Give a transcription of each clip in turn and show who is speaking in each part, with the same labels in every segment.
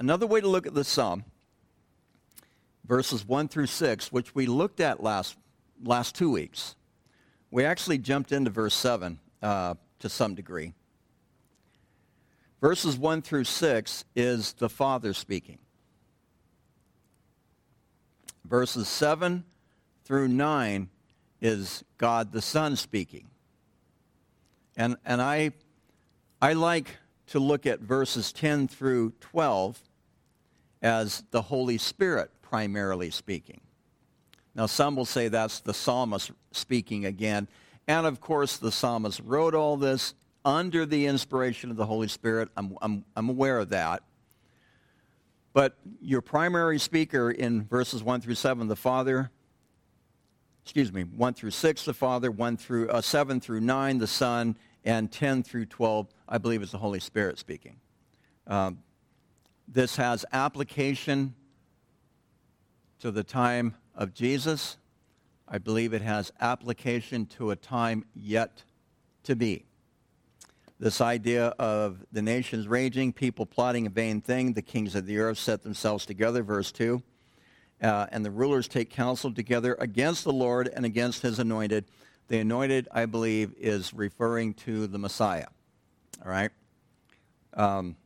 Speaker 1: another way to look at the psalm, verses 1 through 6, which we looked at last, last two weeks, we actually jumped into verse 7 uh, to some degree. Verses 1 through 6 is the Father speaking. Verses 7 through 9 is God the Son speaking. And, and I, I like to look at verses 10 through 12 as the Holy Spirit primarily speaking. Now, some will say that's the psalmist speaking again. And of course, the psalmist wrote all this under the inspiration of the Holy Spirit. I'm, I'm, I'm aware of that. But your primary speaker in verses 1 through 7, the Father, excuse me, 1 through 6, the Father, 1 through, uh, 7 through 9, the Son, and 10 through 12, I believe, is the Holy Spirit speaking. Um, this has application to the time of Jesus. I believe it has application to a time yet to be. This idea of the nations raging, people plotting a vain thing, the kings of the earth set themselves together, verse 2. Uh, and the rulers take counsel together against the Lord and against his anointed. The anointed, I believe, is referring to the Messiah. All right? Um,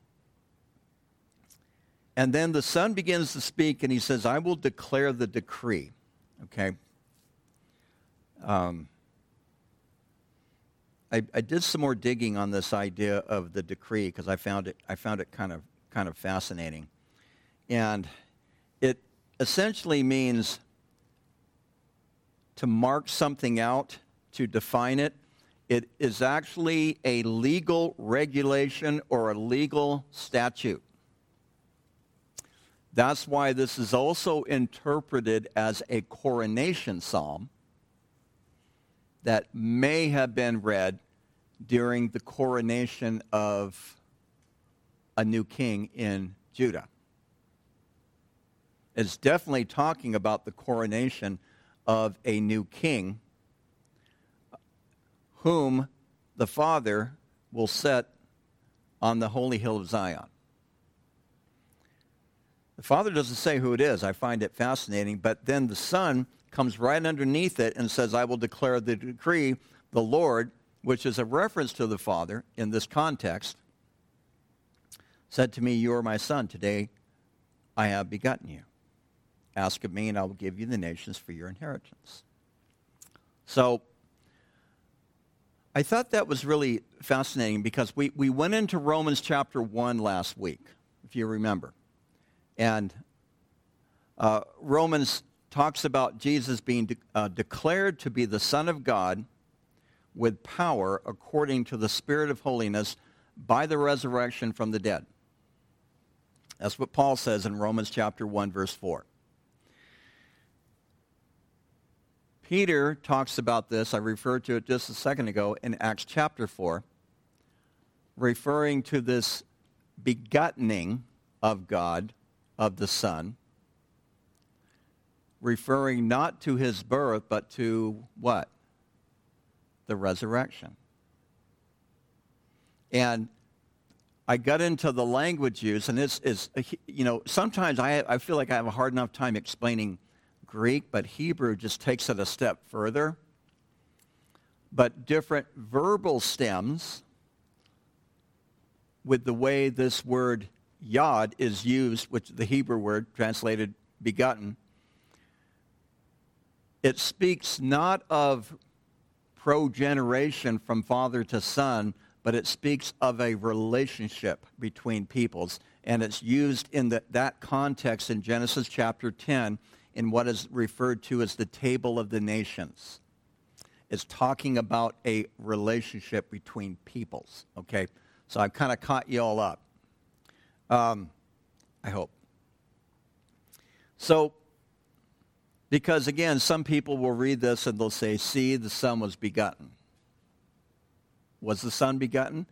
Speaker 1: and then the Son begins to speak, and he says, I will declare the decree. Okay? Um, I, I, did some more digging on this idea of the decree because I found it, I found it kind, of, kind of fascinating. And it essentially means to mark something out, to define it. It is actually a legal regulation or a legal statute. That's why this is also interpreted as a coronation psalm that may have been read during the coronation of a new king in Judah. It's definitely talking about the coronation of a new king whom the Father will set on the holy hill of Zion. The Father doesn't say who it is. I find it fascinating. But then the Son comes right underneath it and says, I will declare the decree, the Lord, which is a reference to the Father in this context, said to me, You are my Son. Today I have begotten you. Ask of me, and I will give you the nations for your inheritance. So, I thought that was really fascinating because we, we went into Romans chapter 1 last week, if you remember. And uh, Romans talks about Jesus being de- uh, declared to be the Son of God with power according to the Spirit of holiness by the resurrection from the dead. That's what Paul says in Romans chapter 1, verse 4. Peter talks about this, I referred to it just a second ago in Acts chapter 4, referring to this begottening of God of the Son, referring not to his birth, but to what? The resurrection. And I got into the language use, and this is, you know, sometimes I, I feel like I have a hard enough time explaining Greek, but Hebrew just takes it a step further. But different verbal stems with the way this word yod is used, which is the Hebrew word translated begotten, it speaks not of progeneration from father to son, but it speaks of a relationship between peoples. And it's used in the, that context in Genesis chapter 10 in what is referred to as the table of the nations. It's talking about a relationship between peoples, okay? So I've kind of caught you all up. Um, I hope. So, because again, some people will read this and they'll say, See, the Son was begotten. Was the Son begotten?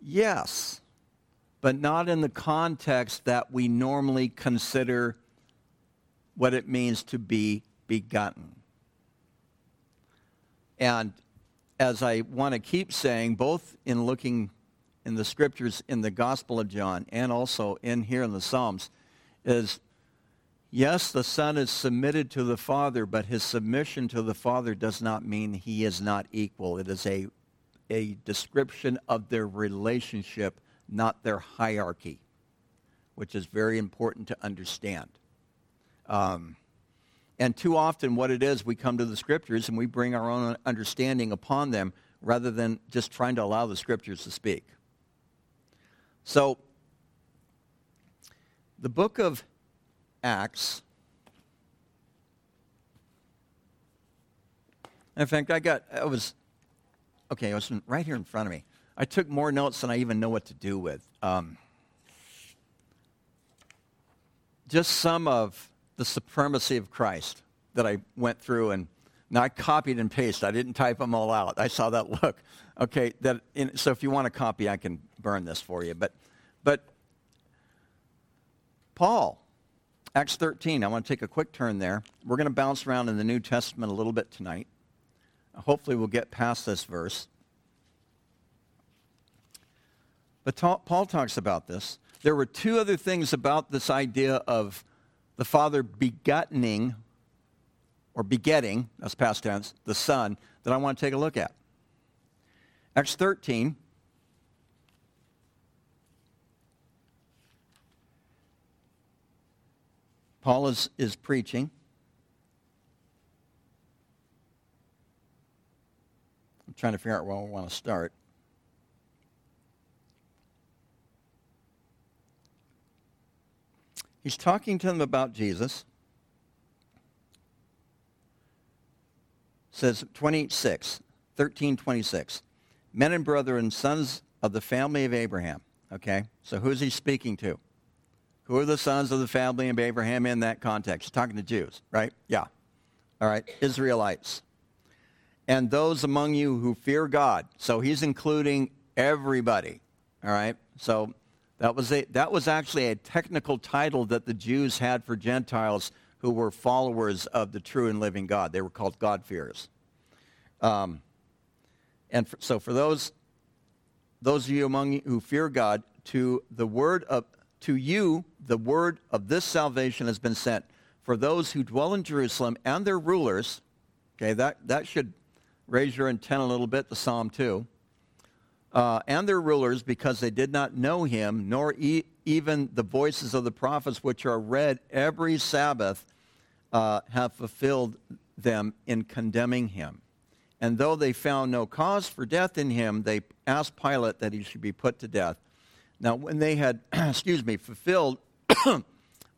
Speaker 1: Yes, but not in the context that we normally consider what it means to be begotten. And as I want to keep saying, both in looking in the scriptures in the Gospel of John and also in here in the Psalms is yes, the Son is submitted to the Father, but his submission to the Father does not mean he is not equal. It is a, a description of their relationship, not their hierarchy, which is very important to understand. Um, and too often, what it is, we come to the scriptures and we bring our own understanding upon them rather than just trying to allow the scriptures to speak. So, the book of Acts. In fact, I got, I was, okay, it was right here in front of me. I took more notes than I even know what to do with. Um, just some of the supremacy of Christ that I went through and now I copied and pasted. I didn't type them all out. I saw that look. Okay, that in, so if you want a copy, I can burn this for you. But, but Paul, Acts 13. I want to take a quick turn there. We're going to bounce around in the New Testament a little bit tonight. Hopefully, we'll get past this verse. But Paul talks about this. There were two other things about this idea of the Father begottening or begetting, that's past tense, the Son, that I want to take a look at. Acts 13. Paul is, is preaching. I'm trying to figure out where I want to start. He's talking to them about Jesus. says 26, 13, 26. Men and brethren, sons of the family of Abraham. Okay, so who's he speaking to? Who are the sons of the family of Abraham in that context? Talking to Jews, right? Yeah. All right, Israelites. And those among you who fear God. So he's including everybody. All right? So that was, a, that was actually a technical title that the Jews had for Gentiles who were followers of the true and living God. They were called God-fearers. Um, and for, so for those, those of you among you who fear God, to the word of, to you, the word of this salvation has been sent. For those who dwell in Jerusalem and their rulers, okay, that, that should raise your intent a little bit to Psalm 2. Uh, and their rulers, because they did not know him, nor e- even the voices of the prophets which are read every Sabbath, uh, have fulfilled them in condemning him. And though they found no cause for death in him, they asked Pilate that he should be put to death. Now, when they had, excuse me, fulfilled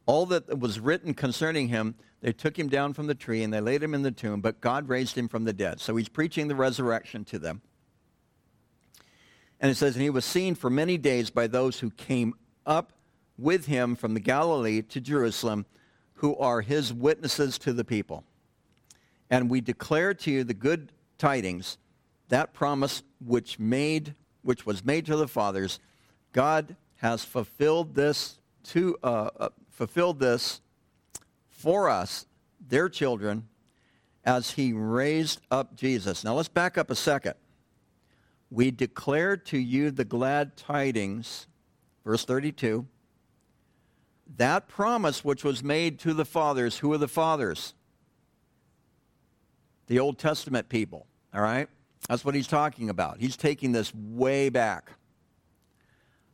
Speaker 1: all that was written concerning him, they took him down from the tree and they laid him in the tomb, but God raised him from the dead. So he's preaching the resurrection to them. And it says, And he was seen for many days by those who came up with him from the Galilee to Jerusalem, who are his witnesses to the people. And we declare to you the good tidings, that promise which made which was made to the fathers, God has fulfilled this to uh, uh, fulfilled this for us, their children, as He raised up Jesus. Now let's back up a second. We declare to you the glad tidings, verse 32. That promise which was made to the fathers, who are the fathers? The Old Testament people, all right? That's what he's talking about. He's taking this way back.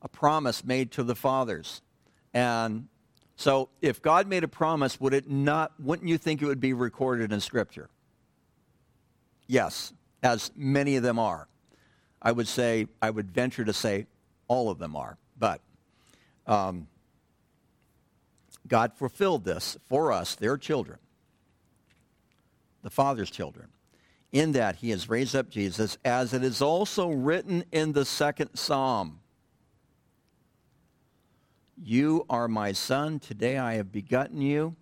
Speaker 1: A promise made to the fathers. And so if God made a promise, would it not wouldn't you think it would be recorded in scripture? Yes, as many of them are. I would say I would venture to say all of them are. But um, God fulfilled this for us, their children the Father's children. In that he has raised up Jesus, as it is also written in the second psalm. You are my son, today I have begotten you.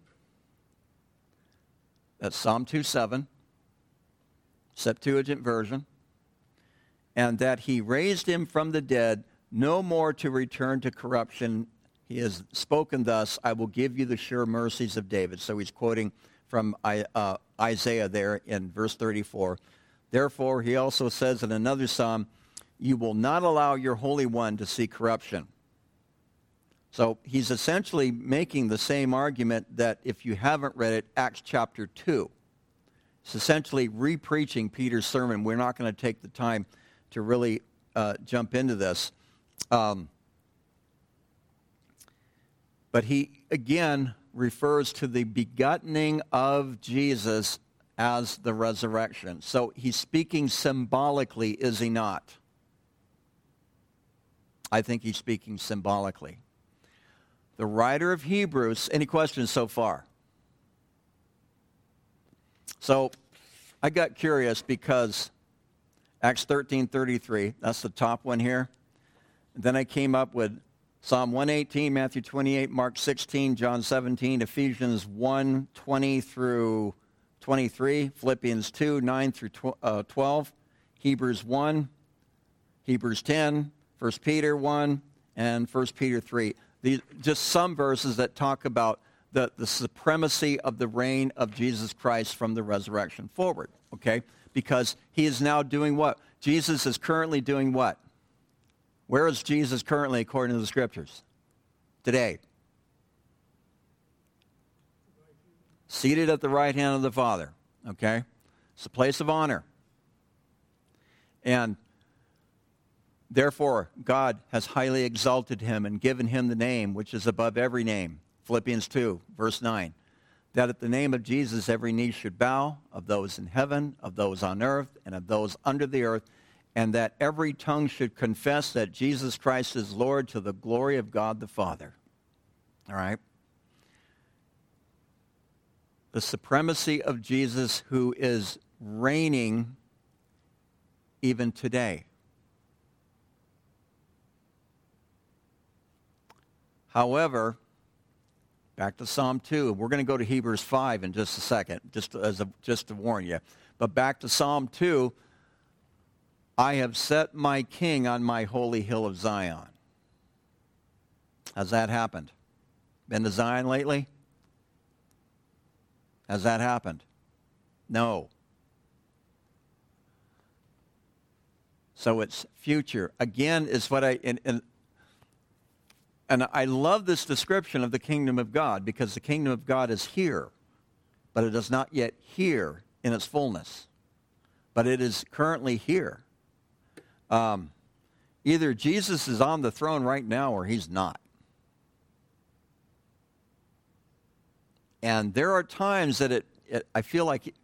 Speaker 1: That's Psalm 2:7, Septuagint version. And that he raised him from the dead, no more to return to corruption. He has spoken thus, I will give you the sure mercies of David. So he's quoting from uh, Isaiah there in verse 34. Therefore, he also says in another psalm, You will not allow your Holy One to see corruption. So he's essentially making the same argument that if you haven't read it, Acts chapter 2. It's essentially re-preaching Peter's sermon. We're not going to take the time to really uh, jump into this. Um, but he, again, refers to the begottening of Jesus as the resurrection. So he's speaking symbolically, is he not? I think he's speaking symbolically. The writer of Hebrews, any questions so far? So I got curious because Acts 13:33, that's the top one here. Then I came up with Psalm 118, Matthew 28, Mark 16, John 17, Ephesians 1, 20 through 23, Philippians 2, 9 through uh, 12, Hebrews 1, Hebrews 10, 1 Peter 1, and 1 Peter 3. These, just some verses that talk about the, the supremacy of the reign of Jesus Christ from the resurrection forward, okay? Because he is now doing what? Jesus is currently doing what? Where is Jesus currently according to the scriptures? Today. Seated at the right hand of the Father, okay? It's a place of honor. And Therefore, God has highly exalted him and given him the name which is above every name. Philippians 2, verse 9. That at the name of Jesus every knee should bow, of those in heaven, of those on earth, and of those under the earth, and that every tongue should confess that Jesus Christ is Lord to the glory of God the Father. All right? The supremacy of Jesus who is reigning even today. However, back to Psalm 2. We're going to go to Hebrews 5 in just a second, just, as a, just to warn you. But back to Psalm 2. I have set my king on my holy hill of Zion. Has that happened? Been to Zion lately? Has that happened? No. So it's future. Again, is what I, in, in, and I love this description of the kingdom of God because the kingdom of God is here, but it is not yet here in its fullness. But it is currently here. Um, either Jesus is on the throne right now or he's not. And there are times that it, it I feel like it,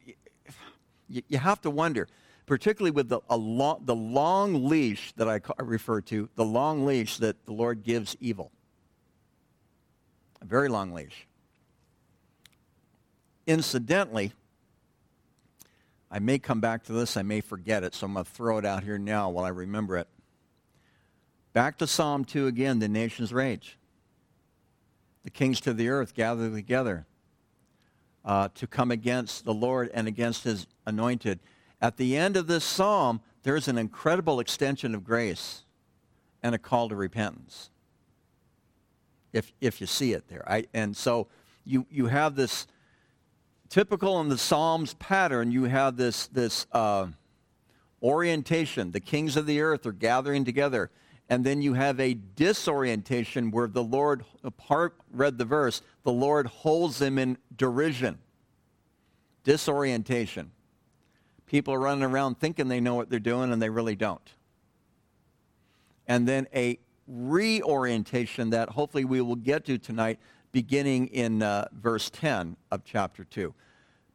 Speaker 1: you, you have to wonder, particularly with the, long, the long leash that I refer to, the long leash that the Lord gives evil a very long leash. Incidentally, I may come back to this, I may forget it, so I'm going to throw it out here now while I remember it. Back to Psalm 2 again, the nations rage. The kings to the earth gather together uh, to come against the Lord and against his anointed. At the end of this psalm, there's an incredible extension of grace and a call to repentance if, if you see it there. I, and so you, you have this typical in the Psalms pattern, you have this, this uh, orientation. The kings of the earth are gathering together. And then you have a disorientation where the Lord, part read the verse, the Lord holds them in derision. Disorientation. People are running around thinking they know what they're doing and they really don't. And then a reorientation that hopefully we will get to tonight, beginning in uh, verse 10 of chapter 2.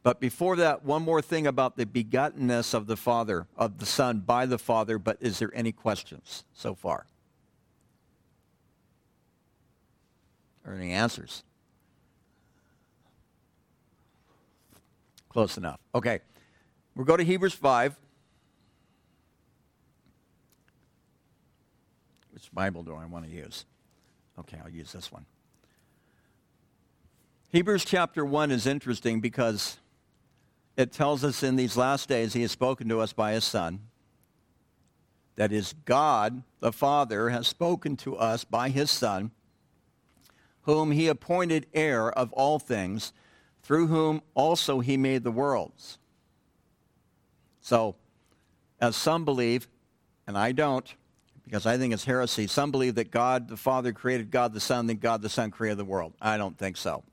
Speaker 1: But before that, one more thing about the begottenness of the Father, of the Son by the Father. But is there any questions so far? Or any answers? Close enough. Okay. We'll go to Hebrews 5. Which Bible do I want to use? Okay, I'll use this one. Hebrews chapter 1 is interesting because it tells us in these last days he has spoken to us by his Son. That is, God the Father has spoken to us by his Son, whom he appointed heir of all things, through whom also he made the worlds. So, as some believe, and I don't, because I think it's heresy. Some believe that God the Father created God the Son, then God the Son created the world. I don't think so.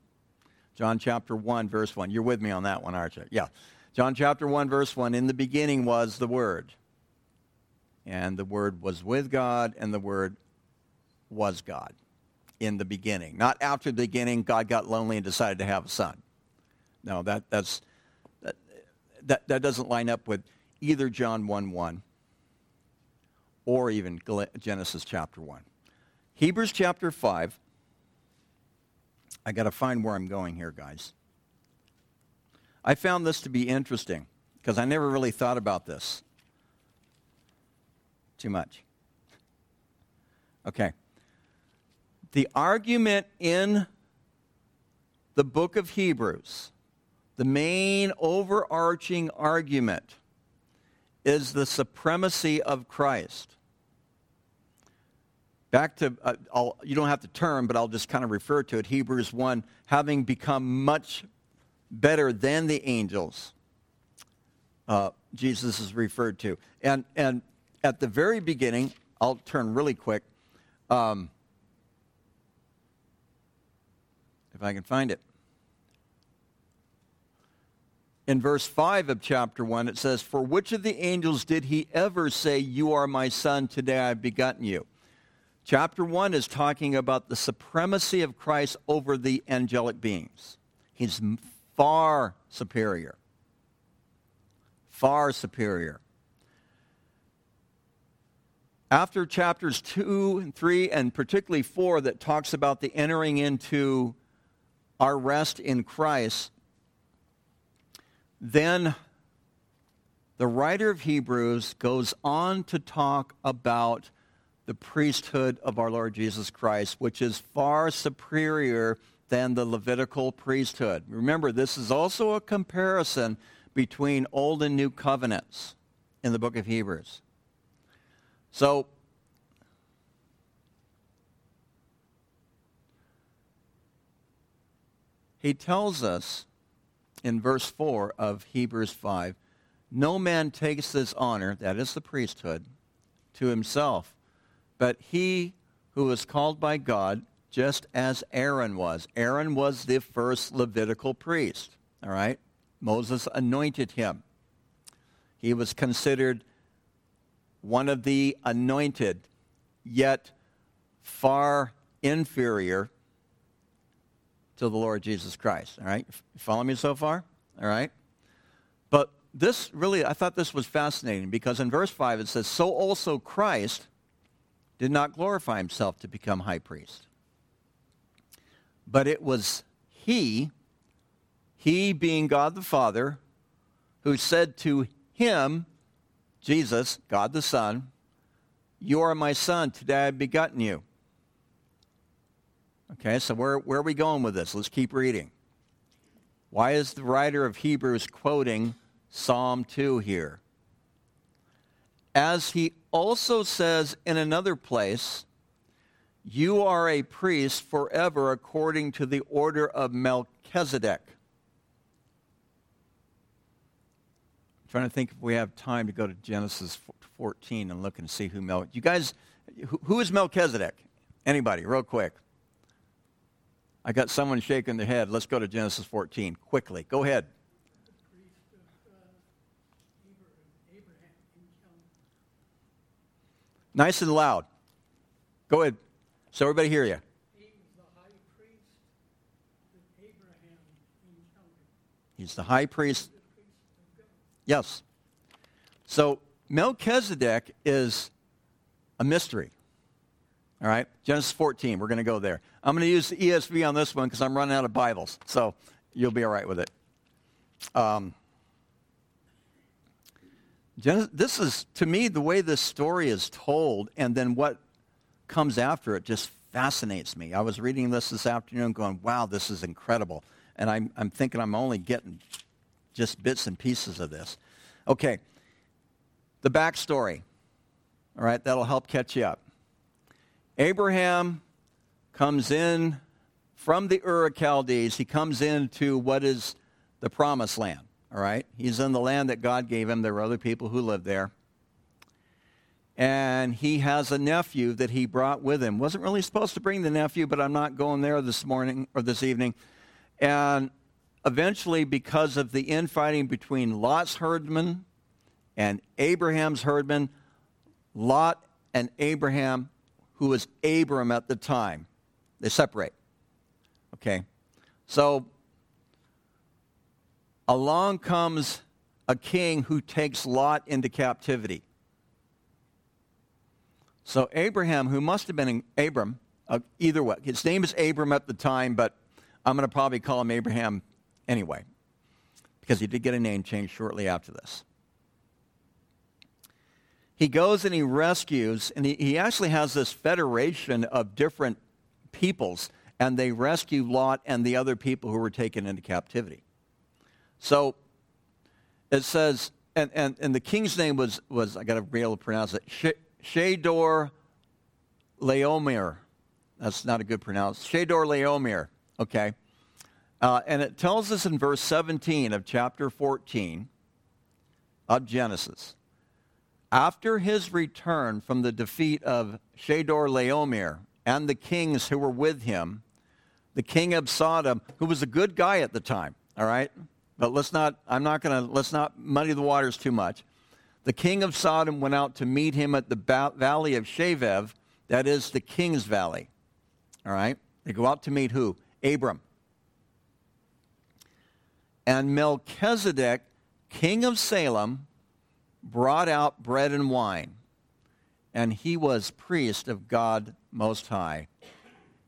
Speaker 1: John chapter 1, verse 1. You're with me on that one, aren't you? Yeah. John chapter 1, verse 1. In the beginning was the Word. And the Word was with God, and the Word was God in the beginning. Not after the beginning, God got lonely and decided to have a son. No, that, that's, that, that, that doesn't line up with either John 1 1 or even Genesis chapter 1. Hebrews chapter 5. I got to find where I'm going here, guys. I found this to be interesting because I never really thought about this too much. Okay. The argument in the book of Hebrews, the main overarching argument, is the supremacy of Christ. Back to, uh, you don't have to turn, but I'll just kind of refer to it. Hebrews 1 having become much better than the angels, uh, Jesus is referred to. And, and at the very beginning, I'll turn really quick. Um, if I can find it in verse 5 of chapter 1, it says, For which of the angels did he ever say, You are my son, today I have begotten you? Chapter 1 is talking about the supremacy of Christ over the angelic beings. He's far superior. Far superior. After chapters 2 and 3, and particularly 4, that talks about the entering into our rest in Christ, then the writer of Hebrews goes on to talk about the priesthood of our Lord Jesus Christ, which is far superior than the Levitical priesthood. Remember, this is also a comparison between Old and New covenants in the book of Hebrews. So, he tells us in verse 4 of Hebrews 5 No man takes this honor, that is the priesthood, to himself, but he who was called by God, just as Aaron was. Aaron was the first Levitical priest, all right? Moses anointed him. He was considered one of the anointed, yet far inferior to the Lord Jesus Christ. All right? Follow me so far? All right? But this really, I thought this was fascinating because in verse 5 it says, So also Christ did not glorify himself to become high priest. But it was he, he being God the Father, who said to him, Jesus, God the Son, You are my son, today I have begotten you. Okay, so where, where are we going with this? Let's keep reading. Why is the writer of Hebrews quoting Psalm 2 here? As he also says in another place, you are a priest forever according to the order of Melchizedek. I'm trying to think if we have time to go to Genesis 14 and look and see who Mel. You guys, who is Melchizedek? Anybody, real quick. I got someone shaking their head. Let's go to Genesis 14 quickly. Go ahead. Nice and loud. Go ahead. So everybody hear you. He's the high priest. Yes. So Melchizedek is a mystery. All right, Genesis 14, we're going to go there. I'm going to use the ESV on this one because I'm running out of Bibles, so you'll be all right with it. Um, this is, to me, the way this story is told and then what comes after it just fascinates me. I was reading this this afternoon going, wow, this is incredible. And I'm, I'm thinking I'm only getting just bits and pieces of this. Okay, the backstory. All right, that'll help catch you up. Abraham comes in from the Ur Chaldees. He comes into what is the promised land. All right? He's in the land that God gave him. There were other people who lived there. and he has a nephew that he brought with him. Wasn't really supposed to bring the nephew, but I'm not going there this morning or this evening. And eventually, because of the infighting between Lot's herdmen and Abraham's herdmen, Lot and Abraham, who was Abram at the time, they separate. Okay? So along comes a king who takes Lot into captivity. So Abraham, who must have been Abram, uh, either way, his name is Abram at the time, but I'm going to probably call him Abraham anyway, because he did get a name change shortly after this. He goes and he rescues, and he, he actually has this federation of different peoples, and they rescue Lot and the other people who were taken into captivity. So it says, and, and, and the king's name was, was I got to be able to pronounce it, Shador Laomer. That's not a good pronounce. Chedorlaomer, okay? Uh, and it tells us in verse 17 of chapter 14 of Genesis. After his return from the defeat of Chedorlaomer and the kings who were with him, the king of Sodom, who was a good guy at the time, all right? But let's not, I'm not going to, let's not muddy the waters too much. The king of Sodom went out to meet him at the ba- valley of Shaveh, that is the king's valley. All right? They go out to meet who? Abram. And Melchizedek, king of Salem, brought out bread and wine. And he was priest of God Most High.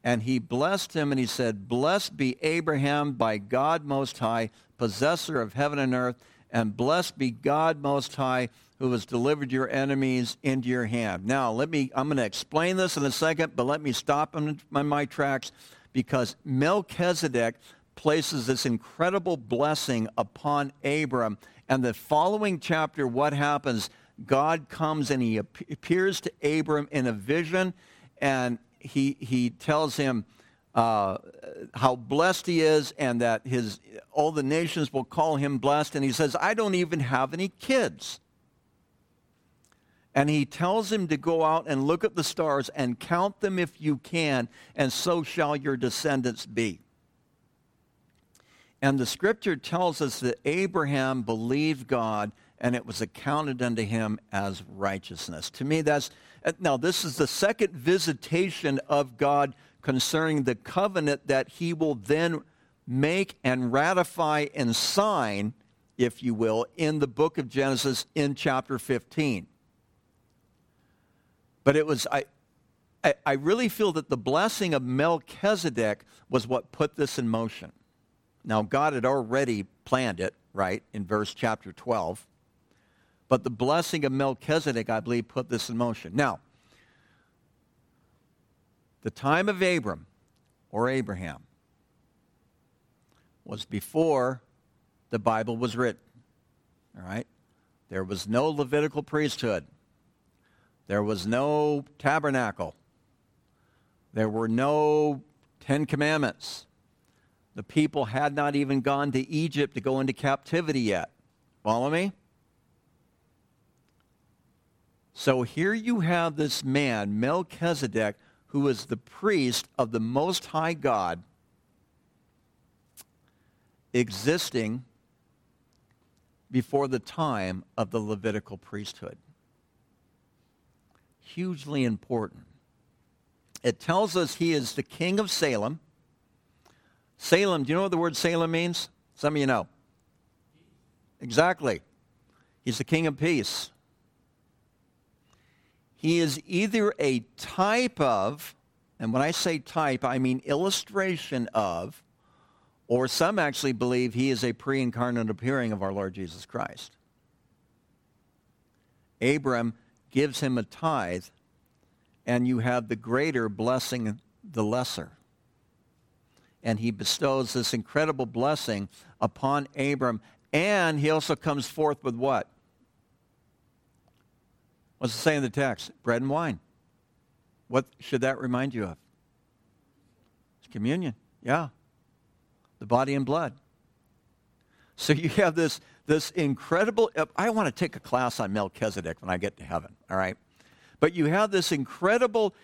Speaker 1: And he blessed him, and he said, Blessed be Abraham by God Most High, possessor of heaven and earth, and blessed be God Most High, who has delivered your enemies into your hand. Now, let me, I'm going to explain this in a second, but let me stop in my tracks because Melchizedek places this incredible blessing upon Abram. And the following chapter, what happens? God comes and he appears to Abram in a vision, and he, he tells him uh, how blessed he is and that his, all the nations will call him blessed. And he says, I don't even have any kids. And he tells him to go out and look at the stars and count them if you can, and so shall your descendants be. And the scripture tells us that Abraham believed God and it was accounted unto him as righteousness. To me, that's now, this is the second visitation of God concerning the covenant that he will then make and ratify and sign, if you will, in the book of Genesis in chapter 15. But it was, I, I, really feel that the blessing of Melchizedek was what put this in motion. Now, God had already planned it, right, in verse chapter 12. But the blessing of Melchizedek, I believe, put this in motion. Now, the time of Abram or Abraham was before the Bible was written. All right? There was no Levitical priesthood. There was no tabernacle. There were no Ten Commandments. The people had not even gone to Egypt to go into captivity yet. Follow me? So here you have this man, Melchizedek, who is the priest of the Most High God, existing before the time of the Levitical priesthood hugely important. It tells us he is the king of Salem. Salem, do you know what the word Salem means? Some of you know. Exactly. He's the king of peace. He is either a type of, and when I say type, I mean illustration of, or some actually believe he is a pre incarnate appearing of our Lord Jesus Christ. Abram gives him a tithe, and you have the greater blessing the lesser. And he bestows this incredible blessing upon Abram. And he also comes forth with what? What's it say in the text? Bread and wine. What should that remind you of? It's communion. Yeah. The body and blood. So you have this, this incredible, I want to take a class on Melchizedek when I get to heaven, all right? But you have this incredible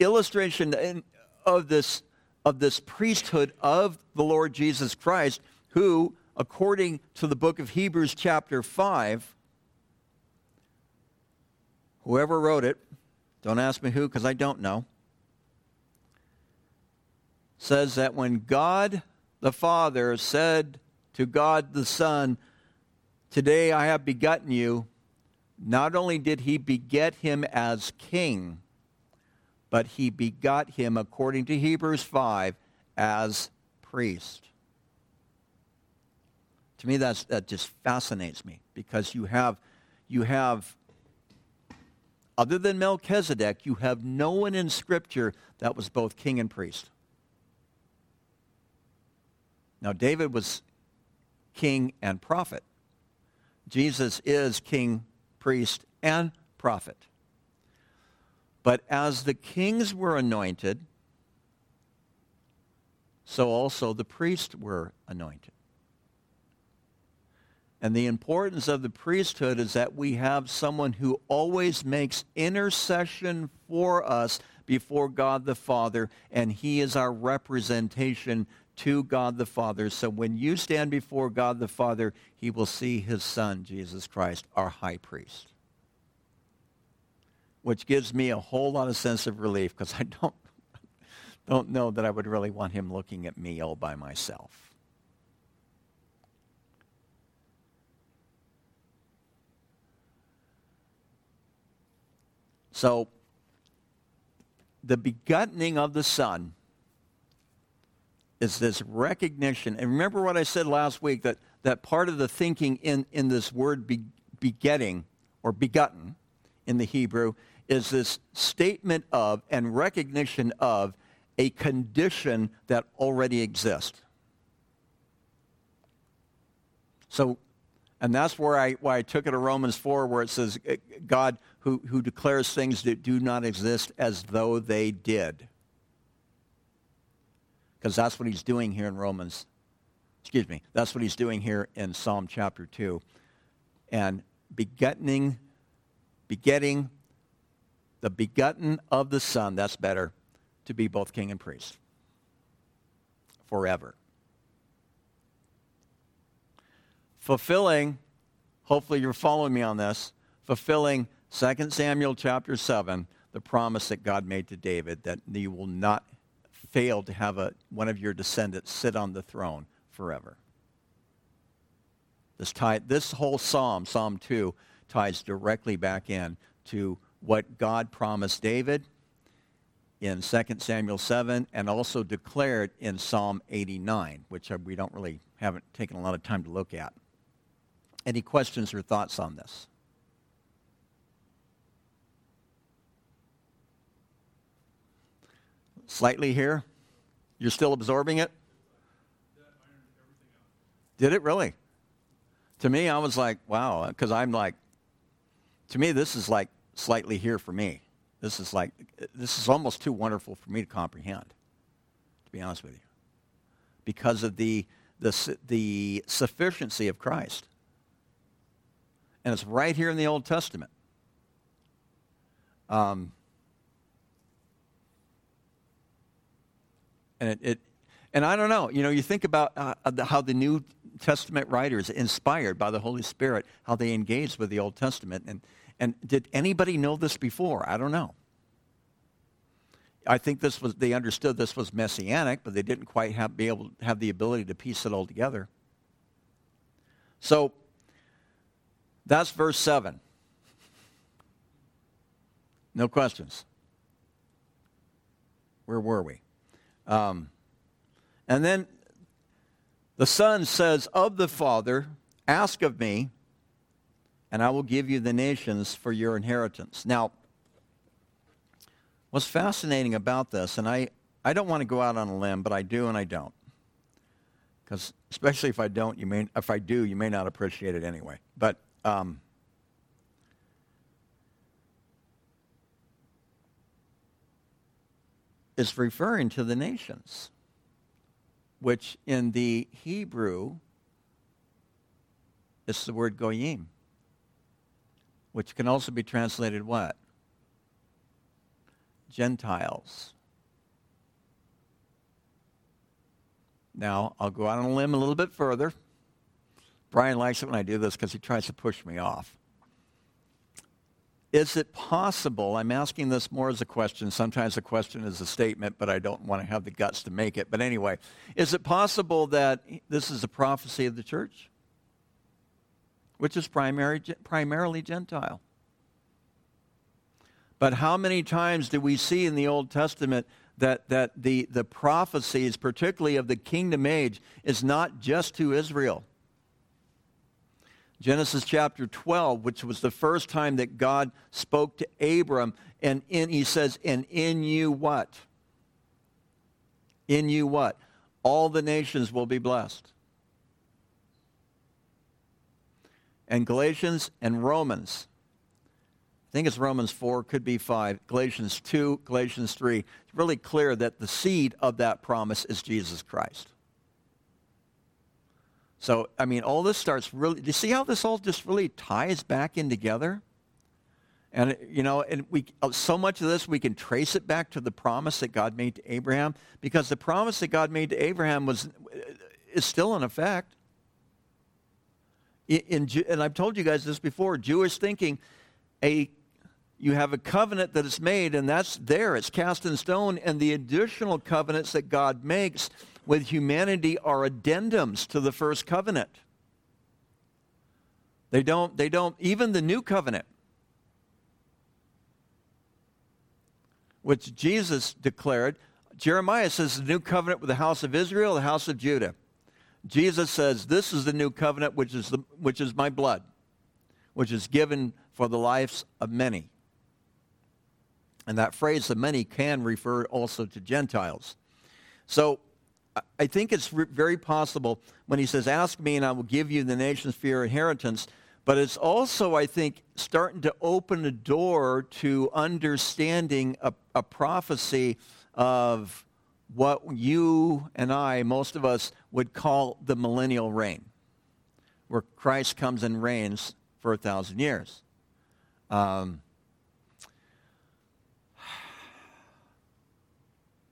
Speaker 1: illustration of this, of this priesthood of the Lord Jesus Christ, who, according to the book of Hebrews, chapter 5, whoever wrote it, don't ask me who because I don't know, says that when God the Father said to God the Son, Today I have begotten you, not only did he beget him as king, but he begot him, according to Hebrews 5, as priest. To me, that's, that just fascinates me because you have, you have, other than Melchizedek, you have no one in Scripture that was both king and priest. Now, David was king and prophet. Jesus is king, priest, and prophet. But as the kings were anointed, so also the priests were anointed. And the importance of the priesthood is that we have someone who always makes intercession for us before God the Father, and he is our representation to God the Father. So when you stand before God the Father, he will see his Son, Jesus Christ, our high priest. Which gives me a whole lot of sense of relief because I don't, don't know that I would really want him looking at me all by myself. So, the begotten of the Son is this recognition. And remember what I said last week that, that part of the thinking in, in this word be, begetting or begotten in the Hebrew is this statement of and recognition of a condition that already exists. So, and that's where I, why I took it to Romans 4, where it says, God who, who declares things that do not exist as though they did because that's what he's doing here in Romans. Excuse me. That's what he's doing here in Psalm chapter 2. And begetting, begetting the begotten of the Son, that's better, to be both king and priest forever. Fulfilling, hopefully you're following me on this, fulfilling 2 Samuel chapter 7, the promise that God made to David that you will not fail to have a, one of your descendants sit on the throne forever. This, tie, this whole psalm, Psalm 2, ties directly back in to what God promised David in 2 Samuel 7 and also declared in Psalm 89, which we don't really haven't taken a lot of time to look at. Any questions or thoughts on this? Slightly here? You're still absorbing it? Did it really? To me, I was like, wow, because I'm like, to me, this is like slightly here for me. This is like, this is almost too wonderful for me to comprehend, to be honest with you, because of the, the, the sufficiency of Christ. And it's right here in the Old Testament. Um, And it, it and I don't know, you know, you think about uh, the, how the New Testament writers, inspired by the Holy Spirit, how they engaged with the Old Testament. And, and did anybody know this before? I don't know. I think this was, they understood this was messianic, but they didn't quite have, be able to have the ability to piece it all together. So, that's verse 7. No questions. Where were we? Um, and then the Son says of the Father, Ask of me, and I will give you the nations for your inheritance. Now, what's fascinating about this, and I, I don't want to go out on a limb, but I do and I don't. Because especially if I don't, you may, if I do, you may not appreciate it anyway. But um, is referring to the nations, which in the Hebrew is the word goyim, which can also be translated what? Gentiles. Now, I'll go out on a limb a little bit further. Brian likes it when I do this because he tries to push me off. Is it possible? I'm asking this more as a question. Sometimes a question is a statement, but I don't want to have the guts to make it. But anyway, is it possible that this is a prophecy of the church, which is primary, primarily Gentile? But how many times do we see in the Old Testament that, that the, the prophecies, particularly of the kingdom age, is not just to Israel? Genesis chapter 12, which was the first time that God spoke to Abram, and in, he says, and in you what? In you what? All the nations will be blessed. And Galatians and Romans, I think it's Romans 4, could be 5, Galatians 2, Galatians 3, it's really clear that the seed of that promise is Jesus Christ. So, I mean, all this starts really, do you see how this all just really ties back in together? And, you know, and we, uh, so much of this, we can trace it back to the promise that God made to Abraham, because the promise that God made to Abraham was, uh, is still in effect. In, in, and I've told you guys this before, Jewish thinking, a you have a covenant that is made, and that's there. It's cast in stone. And the additional covenants that God makes with humanity are addendums to the first covenant. They don't, they don't, even the new covenant, which Jesus declared, Jeremiah says the new covenant with the house of Israel, the house of Judah. Jesus says, This is the new covenant, which is, the, which is my blood, which is given for the lives of many. And that phrase, the many, can refer also to Gentiles. So I think it's very possible when he says, Ask me and I will give you the nations for your inheritance. But it's also, I think, starting to open a door to understanding a, a prophecy of what you and I, most of us, would call the millennial reign, where Christ comes and reigns for a thousand years. Um,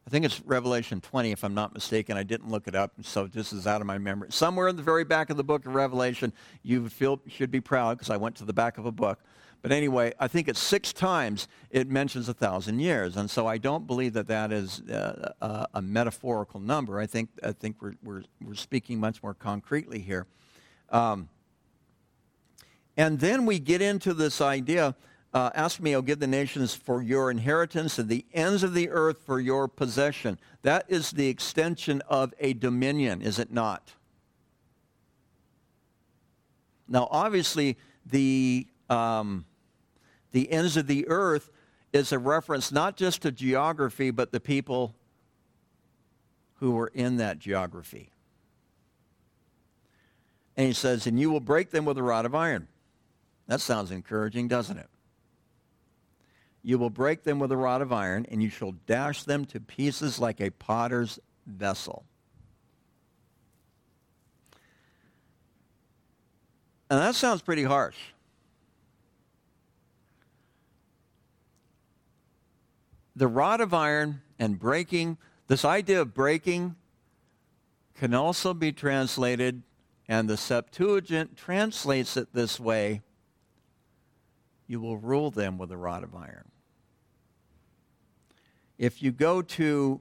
Speaker 1: I think it's Revelation 20, if I'm not mistaken. I didn't look it up, so this is out of my memory. Somewhere in the very back of the book of Revelation, you feel, should be proud because I went to the back of a book. But anyway, I think it's six times it mentions a thousand years, and so I don't believe that that is uh, a, a, metaphorical number. I think I think we're we're, we're speaking much more concretely here. Um, and then we get into this idea uh, ask me, I'll give the nations for your inheritance and the ends of the earth for your possession. That is the extension of a dominion, is it not? Now, obviously, the, um, the ends of the earth is a reference not just to geography, but the people who were in that geography. And he says, And you will break them with a rod of iron. That sounds encouraging, doesn't it? You will break them with a rod of iron, and you shall dash them to pieces like a potter's vessel. And that sounds pretty harsh. The rod of iron and breaking, this idea of breaking can also be translated, and the Septuagint translates it this way you will rule them with a rod of iron. If you go to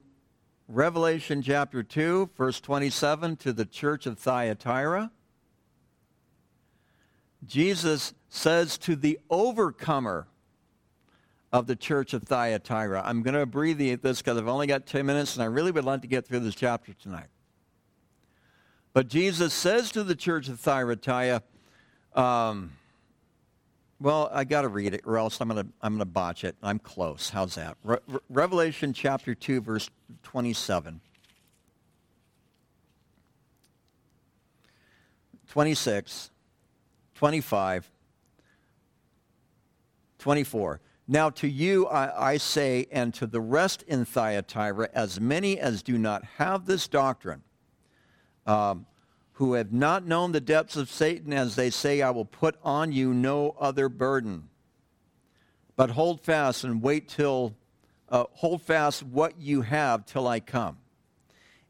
Speaker 1: Revelation chapter 2, verse 27, to the church of Thyatira, Jesus says to the overcomer of the church of Thyatira, I'm going to abbreviate this because I've only got 10 minutes and I really would like to get through this chapter tonight. But Jesus says to the church of Thyatira, um, well, I got to read it, or else I'm going to I'm going to botch it. I'm close. How's that? Re- Revelation chapter two, verse twenty-seven. 26, 25, 24. Now to you I, I, say, and to the rest in Thyatira, as many as do not have this doctrine, um, who have not known the depths of Satan, as they say, I will put on you no other burden. But hold fast and wait till uh, hold fast what you have till I come.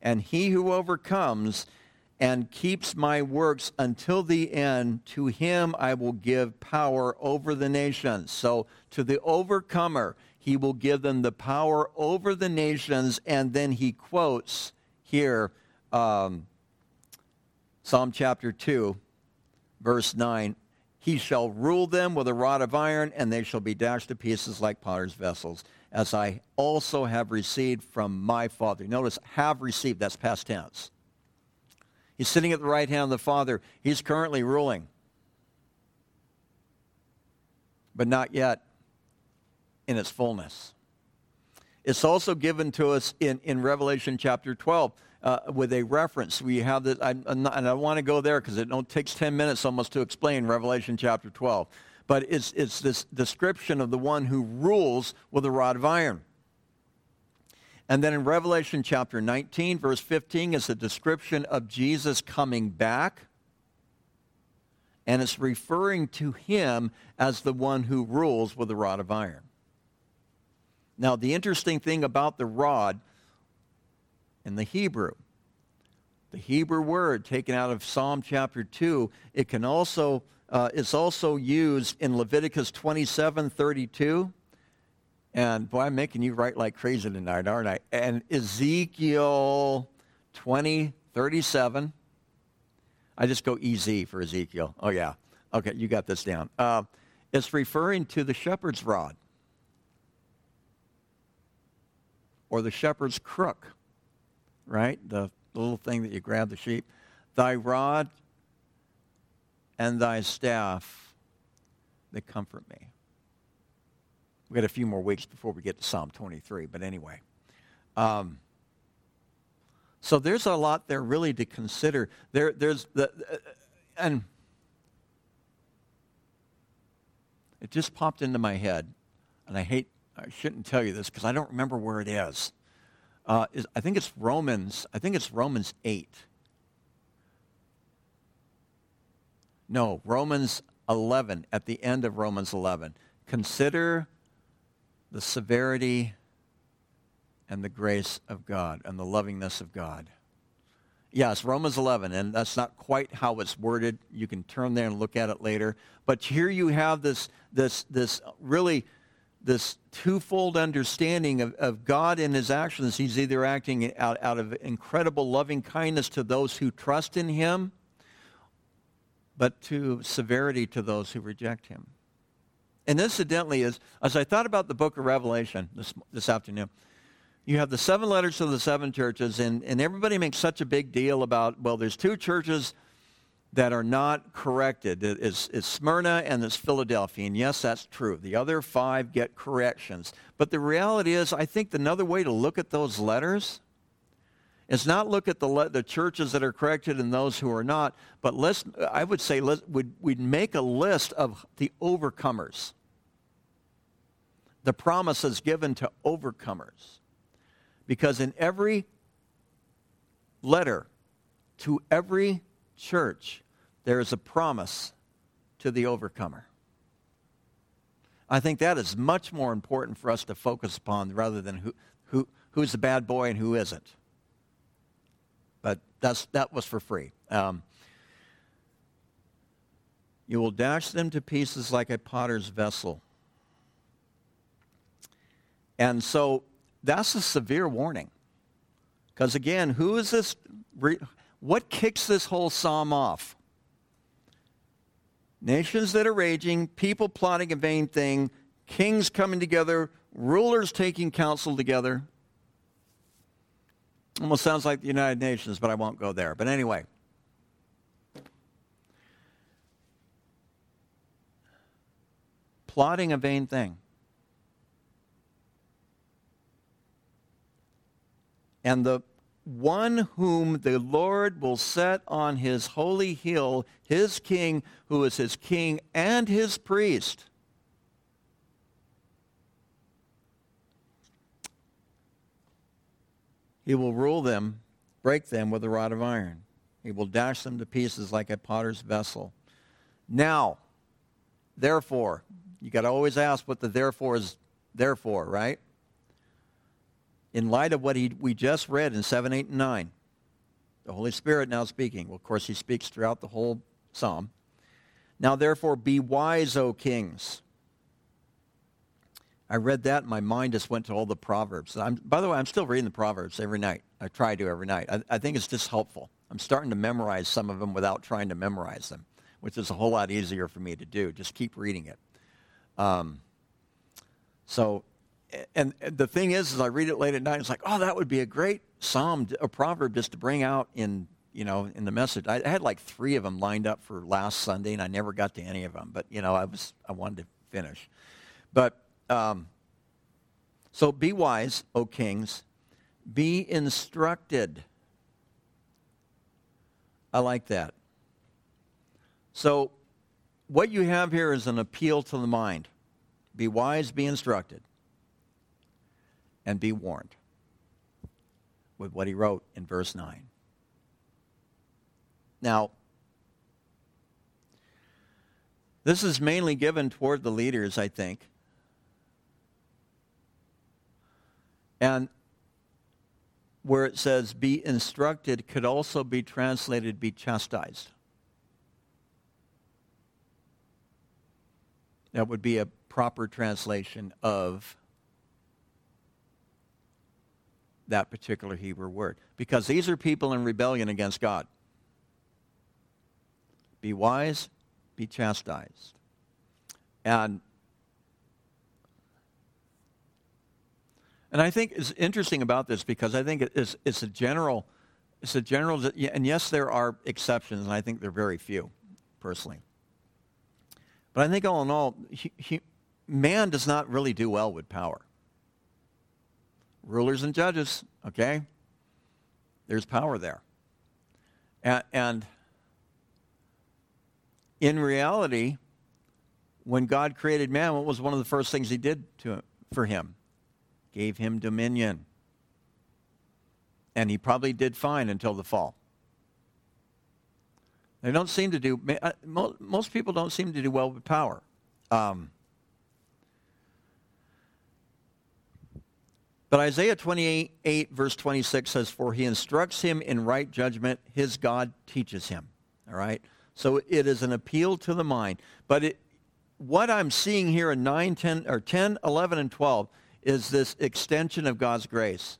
Speaker 1: And he who overcomes and keeps my works until the end, to him I will give power over the nations. So to the overcomer, he will give them the power over the nations. And then he quotes here um, Psalm chapter 2, verse 9 He shall rule them with a rod of iron, and they shall be dashed to pieces like potter's vessels, as I also have received from my Father. Notice, have received, that's past tense. He's sitting at the right hand of the Father. He's currently ruling, but not yet in its fullness. It's also given to us in, in Revelation chapter 12 uh, with a reference. We have this, I, and I want to go there because it takes 10 minutes almost to explain Revelation chapter 12. But it's, it's this description of the one who rules with a rod of iron. And then in Revelation chapter 19, verse 15, is a description of Jesus coming back. And it's referring to him as the one who rules with a rod of iron. Now, the interesting thing about the rod in the Hebrew, the Hebrew word taken out of Psalm chapter 2, it can also, uh, it's also used in Leviticus 27 32. And boy, I'm making you write like crazy tonight, aren't I? And Ezekiel 20 37. I just go EZ for Ezekiel. Oh, yeah. Okay, you got this down. Uh, it's referring to the shepherd's rod. or the shepherd's crook, right? The, little thing that you grab the sheep. Thy rod and thy staff, they comfort me. We've got a few more weeks before we get to Psalm 23, but anyway. Um, so there's a lot there really to consider. There, there's the, uh, and it just popped into my head, and I hate I shouldn't tell you this because I don't remember where it is. Uh, is. I think it's Romans. I think it's Romans 8. No, Romans 11, at the end of Romans 11. Consider the severity and the grace of God and the lovingness of God. Yes, Romans 11, and that's not quite how it's worded. You can turn there and look at it later. But here you have this, this, this really this twofold understanding of, of God and his actions. He's either acting out, out of incredible loving kindness to those who trust in him, but to severity to those who reject him. And incidentally, as, as I thought about the book of Revelation this, this afternoon, you have the seven letters to the seven churches, and, and everybody makes such a big deal about, well, there's two churches that are not corrected. It's, it's Smyrna and it's Philadelphia. And yes, that's true. The other five get corrections. But the reality is, I think another way to look at those letters is not look at the, the churches that are corrected and those who are not, but let's, I would say let, we'd, we'd make a list of the overcomers. The promises given to overcomers. Because in every letter to every church, there is a promise to the overcomer. I think that is much more important for us to focus upon rather than who, who, who's the bad boy and who isn't. But that's, that was for free. Um, you will dash them to pieces like a potter's vessel. And so that's a severe warning. Because again, who is this? What kicks this whole psalm off? Nations that are raging, people plotting a vain thing, kings coming together, rulers taking counsel together. Almost sounds like the United Nations, but I won't go there. But anyway. Plotting a vain thing. And the one whom the Lord will set on his holy hill, his king, who is his king and his priest. He will rule them, break them with a rod of iron. He will dash them to pieces like a potter's vessel. Now, therefore, you got to always ask what the therefore is there for, right? In light of what he, we just read in 7, 8, and 9, the Holy Spirit now speaking. Well, of course, he speaks throughout the whole psalm. Now, therefore, be wise, O kings. I read that, and my mind just went to all the Proverbs. I'm, by the way, I'm still reading the Proverbs every night. I try to every night. I, I think it's just helpful. I'm starting to memorize some of them without trying to memorize them, which is a whole lot easier for me to do. Just keep reading it. Um, so, and, the thing is, is I read it late at night. It's like, oh, that would be a great psalm, a proverb, just to bring out in you know in the message. I had like three of them lined up for last Sunday, and I never got to any of them. But you know, I was I wanted to finish. But um, so be wise, O kings. Be instructed. I like that. So, what you have here is an appeal to the mind. Be wise, be instructed, and be warned with what he wrote in verse 9. Now, this is mainly given toward the leaders, I think. And where it says be instructed could also be translated be chastised. That would be a proper translation of that particular Hebrew word. Because these are people in rebellion against God. Be wise, be chastised. And And I think it's interesting about this because I think it's, it's a general, it's a general, and yes, there are exceptions, and I think they're very few, personally. But I think all in all, he, he, man does not really do well with power. Rulers and judges, okay? There's power there. And, and in reality, when God created man, what was one of the first things he did to, for him? gave him dominion. And he probably did fine until the fall. They don't seem to do, uh, most people don't seem to do well with power. Um, but Isaiah 28, verse 26 says, For he instructs him in right judgment, his God teaches him. All right? So it is an appeal to the mind. But it, what I'm seeing here in 9, 10, or 10, 11, and 12 is this extension of God's grace.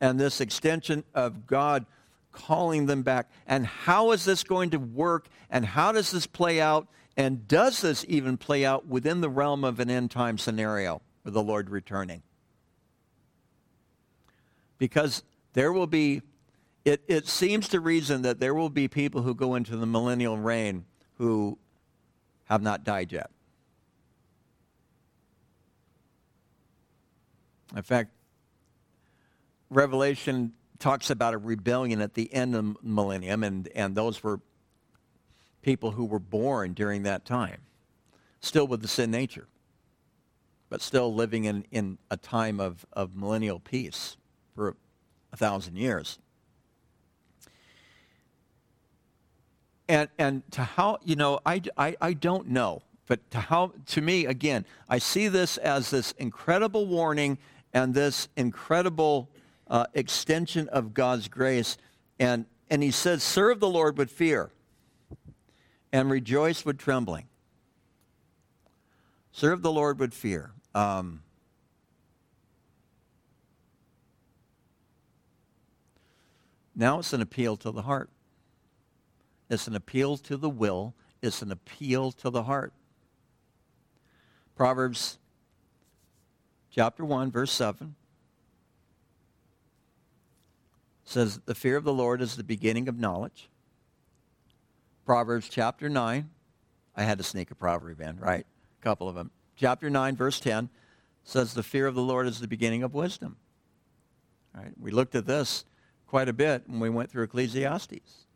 Speaker 1: And this extension of God calling them back. And how is this going to work? And how does this play out? And does this even play out within the realm of an end time scenario with the Lord returning? Because there will be, it, it seems to reason that there will be people who go into the millennial reign who have not died yet. In fact, Revelation talks about a rebellion at the end of the millennium, and, and those were people who were born during that time, still with the sin nature, but still living in, in a time of, of millennial peace for a thousand years. And, and to how, you know, I, I, I don't know, but to how, to me, again, I see this as this incredible warning and this incredible uh, extension of God's grace. And, and he says, Serve the Lord with fear and rejoice with trembling. Serve the Lord with fear. Um, now it's an appeal to the heart. It's an appeal to the will. It's an appeal to the heart. Proverbs chapter 1, verse 7 says, The fear of the Lord is the beginning of knowledge. Proverbs chapter 9, I had to sneak a proverb in, right? A couple of them. Chapter 9, verse 10 says, The fear of the Lord is the beginning of wisdom. All right? We looked at this quite a bit when we went through Ecclesiastes.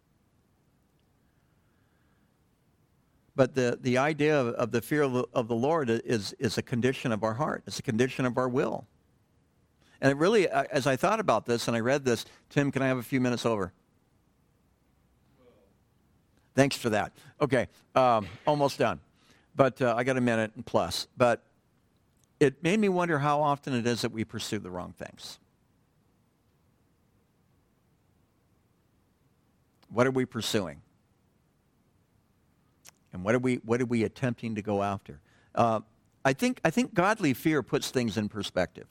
Speaker 1: But the, the idea of, of the fear of the, of the Lord is, is a condition of our heart. It's a condition of our will. And it really, as I thought about this and I read this, Tim, can I have a few minutes over? Thanks for that. Okay, um, almost done. But uh, I got a minute and plus. But it made me wonder how often it is that we pursue the wrong things. What are we pursuing? And what are we, what are we attempting to go after? Uh, I, think, I think godly fear puts things in perspective.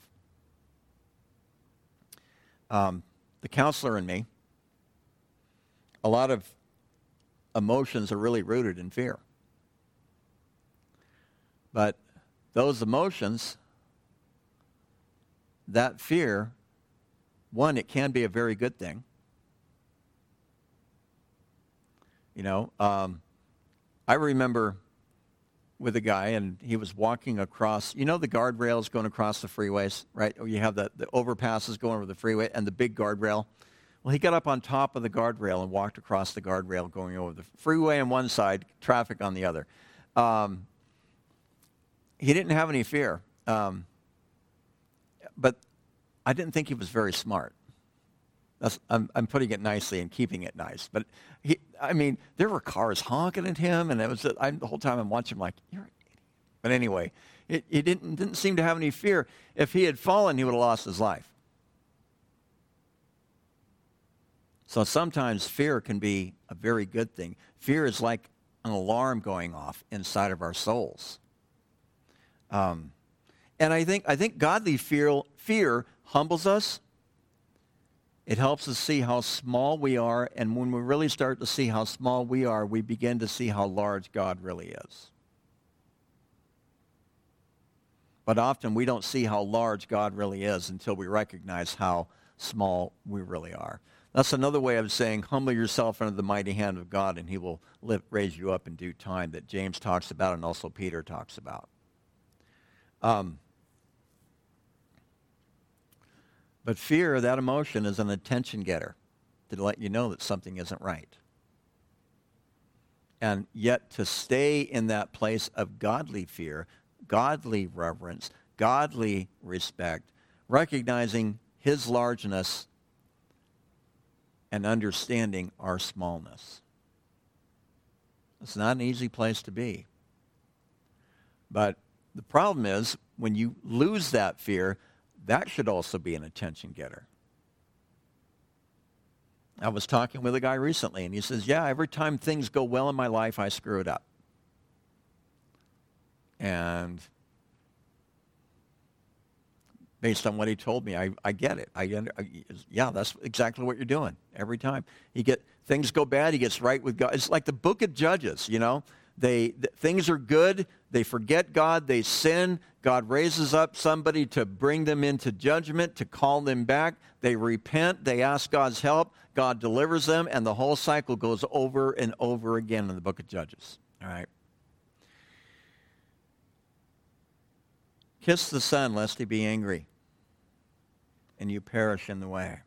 Speaker 1: Um, the counselor in me, a lot of emotions are really rooted in fear. But those emotions, that fear, one, it can be a very good thing. You know, um, I remember with a guy, and he was walking across, you know, the guardrails going across the freeways, right? You have the, the overpasses going over the freeway and the big guardrail. Well, he got up on top of the guardrail and walked across the guardrail going over the freeway on one side, traffic on the other. Um, he didn't have any fear. Um, but I didn't think he was very smart. I'm, I'm, putting it nicely and keeping it nice. But he, I mean, there were cars honking at him, and it was I, the whole time I'm watching him like, you're an idiot. But anyway, it, he didn't, didn't seem to have any fear. If he had fallen, he would have lost his life. So sometimes fear can be a very good thing. Fear is like an alarm going off inside of our souls. Um, and I think, I think godly fear, fear humbles us it helps us see how small we are, and when we really start to see how small we are, we begin to see how large God really is. But often we don't see how large God really is until we recognize how small we really are. That's another way of saying, humble yourself under the mighty hand of God, and he will lift, raise you up in due time, that James talks about and also Peter talks about. Um, But fear, that emotion, is an attention getter to let you know that something isn't right. And yet to stay in that place of godly fear, godly reverence, godly respect, recognizing his largeness and understanding our smallness. It's not an easy place to be. But the problem is when you lose that fear, that should also be an attention getter. I was talking with a guy recently, and he says, Yeah, every time things go well in my life, I screw it up. And based on what he told me, I, I get it. I, I, yeah, that's exactly what you're doing every time. You get things go bad, he gets right with God. It's like the book of Judges, you know. They th- things are good, they forget God, they sin, God raises up somebody to bring them into judgment, to call them back. They repent, they ask God's help, God delivers them, and the whole cycle goes over and over again in the book of Judges. All right. Kiss the Son, lest he be angry, and you perish in the way.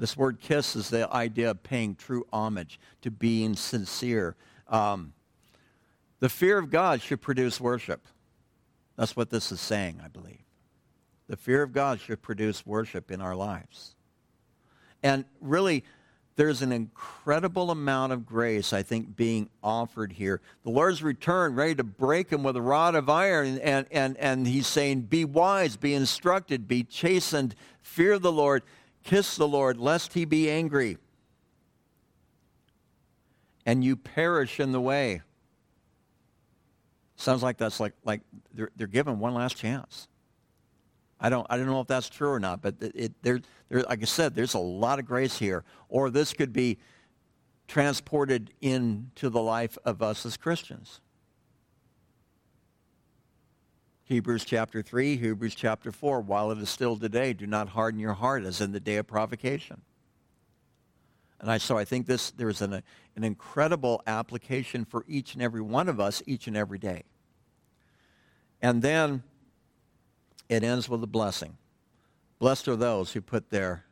Speaker 1: This word kiss is the idea of paying true homage, to being sincere. Um, the fear of God should produce worship. That's what this is saying, I believe. The fear of God should produce worship in our lives. And really, there's an incredible amount of grace, I think, being offered here. The Lord's returned, ready to break him with a rod of iron, and, and, and he's saying, Be wise, be instructed, be chastened, fear the Lord, kiss the Lord, lest he be angry, and you perish in the way. Sounds like that's like, like they're, they're given one last chance. I don't, I don't know if that's true or not, but it, it, there, there, like I said, there's a lot of grace here. Or this could be transported into the life of us as Christians. Hebrews chapter 3, Hebrews chapter 4, while it is still today, do not harden your heart as in the day of provocation. And I, so I think this, there's an, an incredible application for each and every one of us each and every day. And then it ends with a blessing. Blessed are those who put their